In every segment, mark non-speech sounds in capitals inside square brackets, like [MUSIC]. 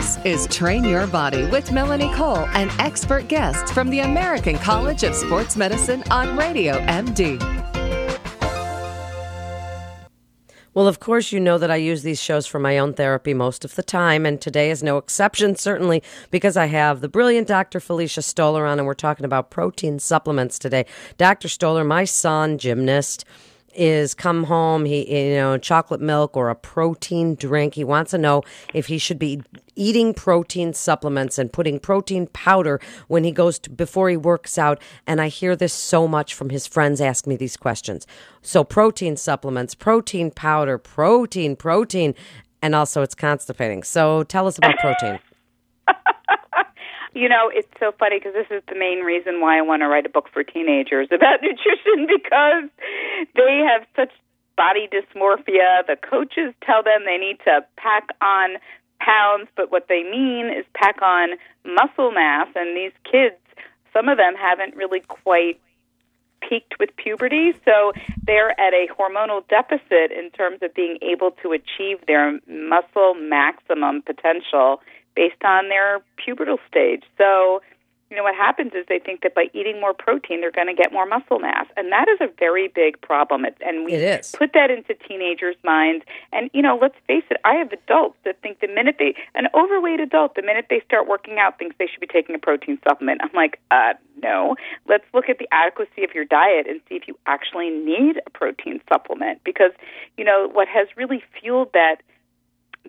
This is Train Your Body with Melanie Cole and expert guests from the American College of Sports Medicine on Radio MD. Well, of course, you know that I use these shows for my own therapy most of the time, and today is no exception, certainly, because I have the brilliant Dr. Felicia Stoler on, and we're talking about protein supplements today. Dr. Stoler, my son, gymnast, is come home he you know chocolate milk or a protein drink. He wants to know if he should be eating protein supplements and putting protein powder when he goes to, before he works out. And i hear this so much from his friends ask me these questions. So protein supplements protein powder protein protein. And also it's constipating. So tell us about protein. [LAUGHS] You know, it's so funny because this is the main reason why I want to write a book for teenagers [LAUGHS] about nutrition because they have such body dysmorphia. The coaches tell them they need to pack on pounds, but what they mean is pack on muscle mass. And these kids, some of them haven't really quite peaked with puberty, so they're at a hormonal deficit in terms of being able to achieve their muscle maximum potential based on their pubertal stage. So, you know, what happens is they think that by eating more protein, they're going to get more muscle mass. And that is a very big problem. And we put that into teenagers' minds. And, you know, let's face it, I have adults that think the minute they, an overweight adult, the minute they start working out, thinks they should be taking a protein supplement. I'm like, uh, no. Let's look at the adequacy of your diet and see if you actually need a protein supplement. Because, you know, what has really fueled that,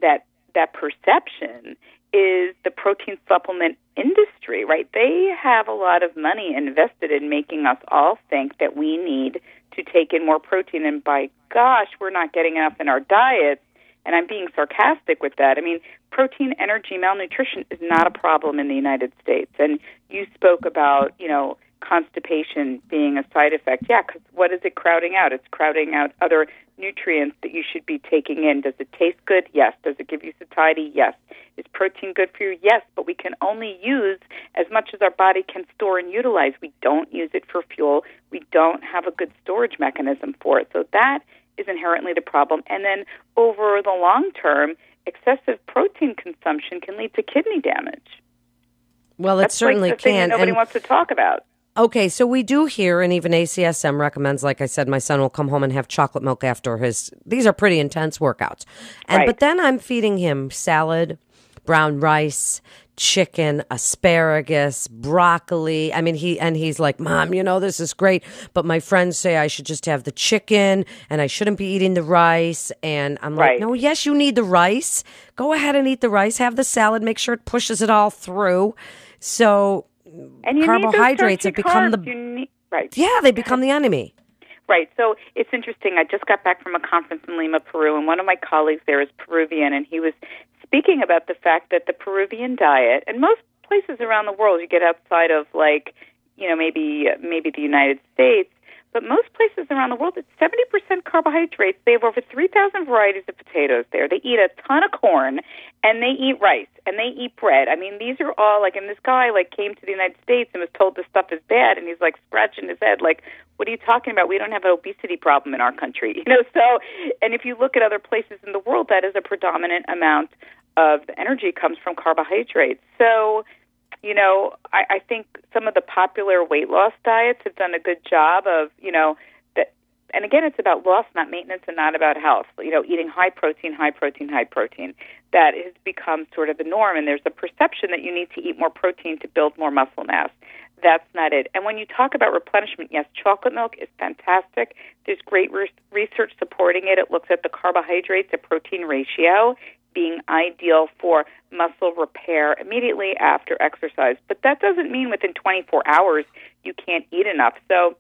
that, that perception is the protein supplement industry, right? They have a lot of money invested in making us all think that we need to take in more protein. And by gosh, we're not getting enough in our diets. And I'm being sarcastic with that. I mean, protein, energy, malnutrition is not a problem in the United States. And you spoke about, you know, constipation being a side effect. Yeah, because what is it crowding out? It's crowding out other nutrients that you should be taking in. Does it taste good? Yes. Does it give you satiety? Yes. Is protein good for you? Yes, but we can only use as much as our body can store and utilize. We don't use it for fuel. We don't have a good storage mechanism for it. So that is inherently the problem. And then over the long term, excessive protein consumption can lead to kidney damage. Well, it That's certainly like the thing can. That nobody and wants to talk about. Okay, so we do hear, and even ACSM recommends, like I said, my son will come home and have chocolate milk after his. These are pretty intense workouts, and Right. but then I'm feeding him salad, brown rice, chicken, asparagus, broccoli. I mean, he and he's like, "Mom, you know this is great," but my friends say I should just have the chicken and I shouldn't be eating the rice. And I'm like, Right. "No, yes, you need the rice. Go ahead and eat the rice. Have the salad. Make sure it pushes it all through." So carbohydrates need have become starchy the need, right. yeah, they become the enemy. Right. So it's interesting. I just got back from a conference in Lima, Peru, and one of my colleagues there is Peruvian, and he was speaking about the fact that the Peruvian diet, and most places around the world, you get outside of like, you know, maybe maybe the United States, but most places around the world, it's seventy percent carbohydrates. They have over three thousand varieties of potatoes there. They eat a ton of corn, and they eat rice, and they eat bread. I mean, these are all like, and this guy like came to the United States and was told this stuff is bad, and he's like scratching his head, like, what are you talking about? We don't have an obesity problem in our country, [LAUGHS] you know. So, and if you look at other places in the world, that is a predominant amount of the energy comes from carbohydrates. So, you know, I, I think some of the popular weight loss diets have done a good job of, you know, that. And again, it's about loss, not maintenance, and not about health. You know, eating high protein, high protein, high protein. That has become sort of the norm, and there's a perception that you need to eat more protein to build more muscle mass. That's not it. And when you talk about replenishment, yes, chocolate milk is fantastic. There's great re- research supporting it. It looks at the carbohydrate to protein ratio being ideal for muscle repair immediately after exercise. But that doesn't mean within 24 hours you can't eat enough. So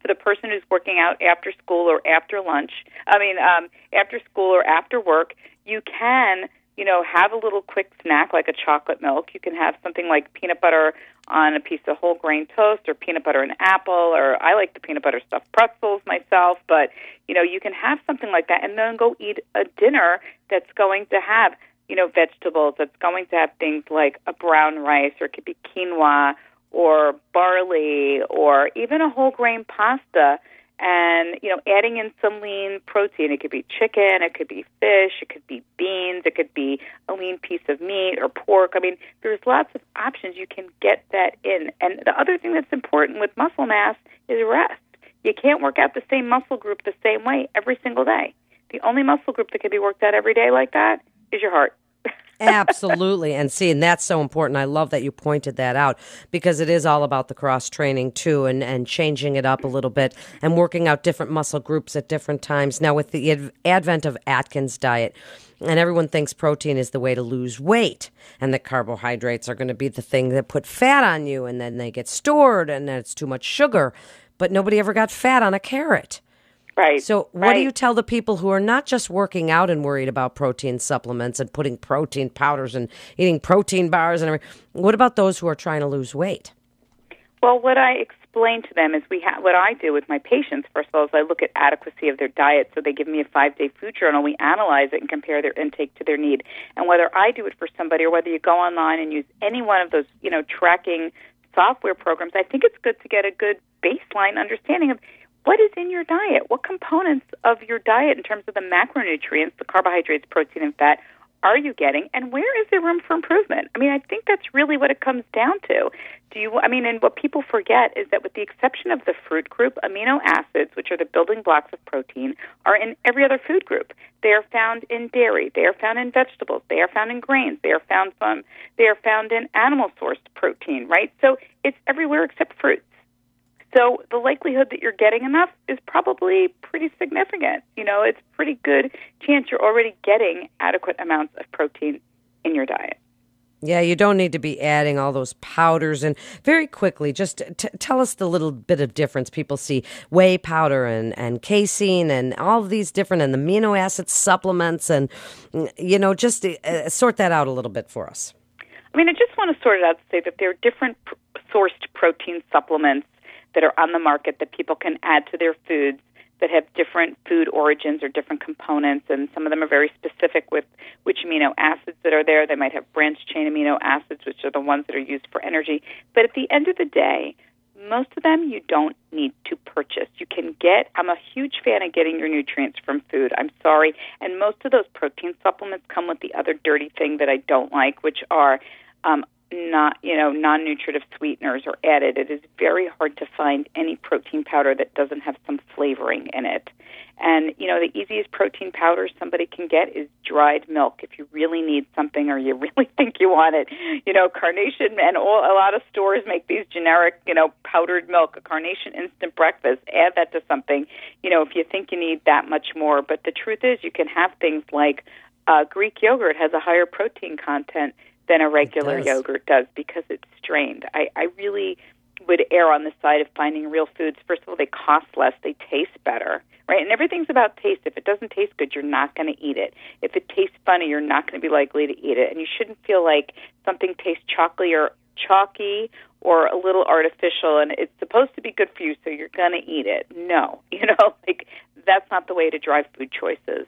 for the person who's working out after school or after lunch, I mean, um, after school or after work, you can, you know, have a little quick snack like a chocolate milk. You can have something like peanut butter on a piece of whole grain toast or peanut butter and apple or I like the peanut butter stuffed pretzels myself, but you know, you can have something like that and then go eat a dinner that's going to have, you know, vegetables, that's going to have things like a brown rice or it could be quinoa or barley or even a whole grain pasta and you know adding in some lean protein. It could be chicken it could be fish it could be beans it could be a lean piece of meat or pork. I mean there's lots of options you can get that in. And the other thing that's important with muscle mass is rest. You can't work out the same muscle group the same way every single day. The only muscle group that can be worked out every day like that is your heart Absolutely. And see, and that's so important. I love that you pointed that out because it is all about the cross training too and, and changing it up a little bit and working out different muscle groups at different times. Now, with the ad- advent of Atkins diet, and everyone thinks protein is the way to lose weight and that carbohydrates are going to be the thing that put fat on you and then they get stored and then it's too much sugar. But nobody ever got fat on a carrot. Right. So, what right. do you tell the people who are not just working out and worried about protein supplements and putting protein powders and eating protein bars and everything? What about those who are trying to lose weight? Well, what I explain to them is we ha- what I do with my patients. First of all, is I look at adequacy of their diet. So they give me a five-day food journal. We analyze it and compare their intake to their need. And whether I do it for somebody or whether you go online and use any one of those, you know, tracking software programs, I think it's good to get a good baseline understanding of what is in your diet? What components of your diet, in terms of the macronutrients, the carbohydrates, protein, and fat, are you getting? And where is there room for improvement? I mean, I think that's really what it comes down to. Do you, I mean, and what people forget is that with the exception of the fruit group, amino acids, which are the building blocks of protein, are in every other food group. They are found in dairy. They are found in vegetables. They are found in grains. They are found from, they are found in animal sourced protein, right? So it's everywhere except fruits. So the likelihood that you're getting enough is probably pretty significant. You know, it's a pretty good chance you're already getting adequate amounts of protein in your diet. Yeah, you don't need to be adding all those powders. And very quickly, just t- tell us the little bit of difference people see whey powder and, and casein and all of these different and amino acid supplements. And, you know, just uh, sort that out a little bit for us. I mean, I just want to sort it out to say that there are different pr- sourced protein supplements that are on the market that people can add to their foods that have different food origins or different components, and some of them are very specific with which amino acids that are there. They might have branched chain amino acids, which are the ones that are used for energy. But at the end of the day, most of them you don't need to purchase. You can get, I'm a huge fan of getting your nutrients from food. I'm sorry. And most of those protein supplements come with the other dirty thing that I don't like, which are um, not you know non-nutritive sweeteners are added. It is very hard to find any protein powder that doesn't have some flavoring in it. And you know the easiest protein powder somebody can get is dried milk if you really need something or you [LAUGHS] really think you want it. You know Carnation and all, a lot of stores make these generic you know powdered milk. A Carnation instant breakfast. Add that to something. You know if you think you need that much more. But the truth is you can have things like uh, Greek yogurt has a higher protein content than a regular yogurt does because it's strained. I, I really would err on the side of finding real foods. First of all, they cost less, they taste better, right? And everything's about taste. If it doesn't taste good, you're not going to eat it. If it tastes funny, you're not going to be likely to eat it. And you shouldn't feel like something tastes chalky or chalky or a little artificial and it's supposed to be good for you so you're going to eat it. No, [LAUGHS] you know, like that's not the way to drive food choices.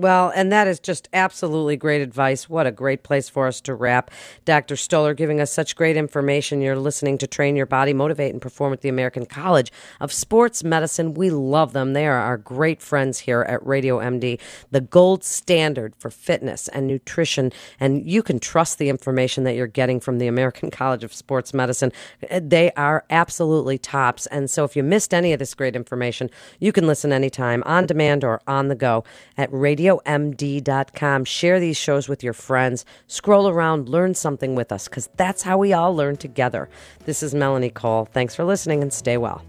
Well, and that is just absolutely great advice. What a great place for us to wrap. Dr. Stoler giving us such great information. You're listening to Train Your Body, Motivate, and Perform at the American College of Sports Medicine. We love them. They are our great friends here at Radio MD, the gold standard for fitness and nutrition. And you can trust the information that you're getting from the American [LAUGHS] College of Sports Medicine. Uh, they are absolutely tops. And so if you missed any of this great information, you can listen anytime on demand or on the go at Radio radiomd.com. Share these shows with your friends. Scroll around, learn something with us, because that's how we all learn together. This is Melanie Cole. Thanks for listening and stay well.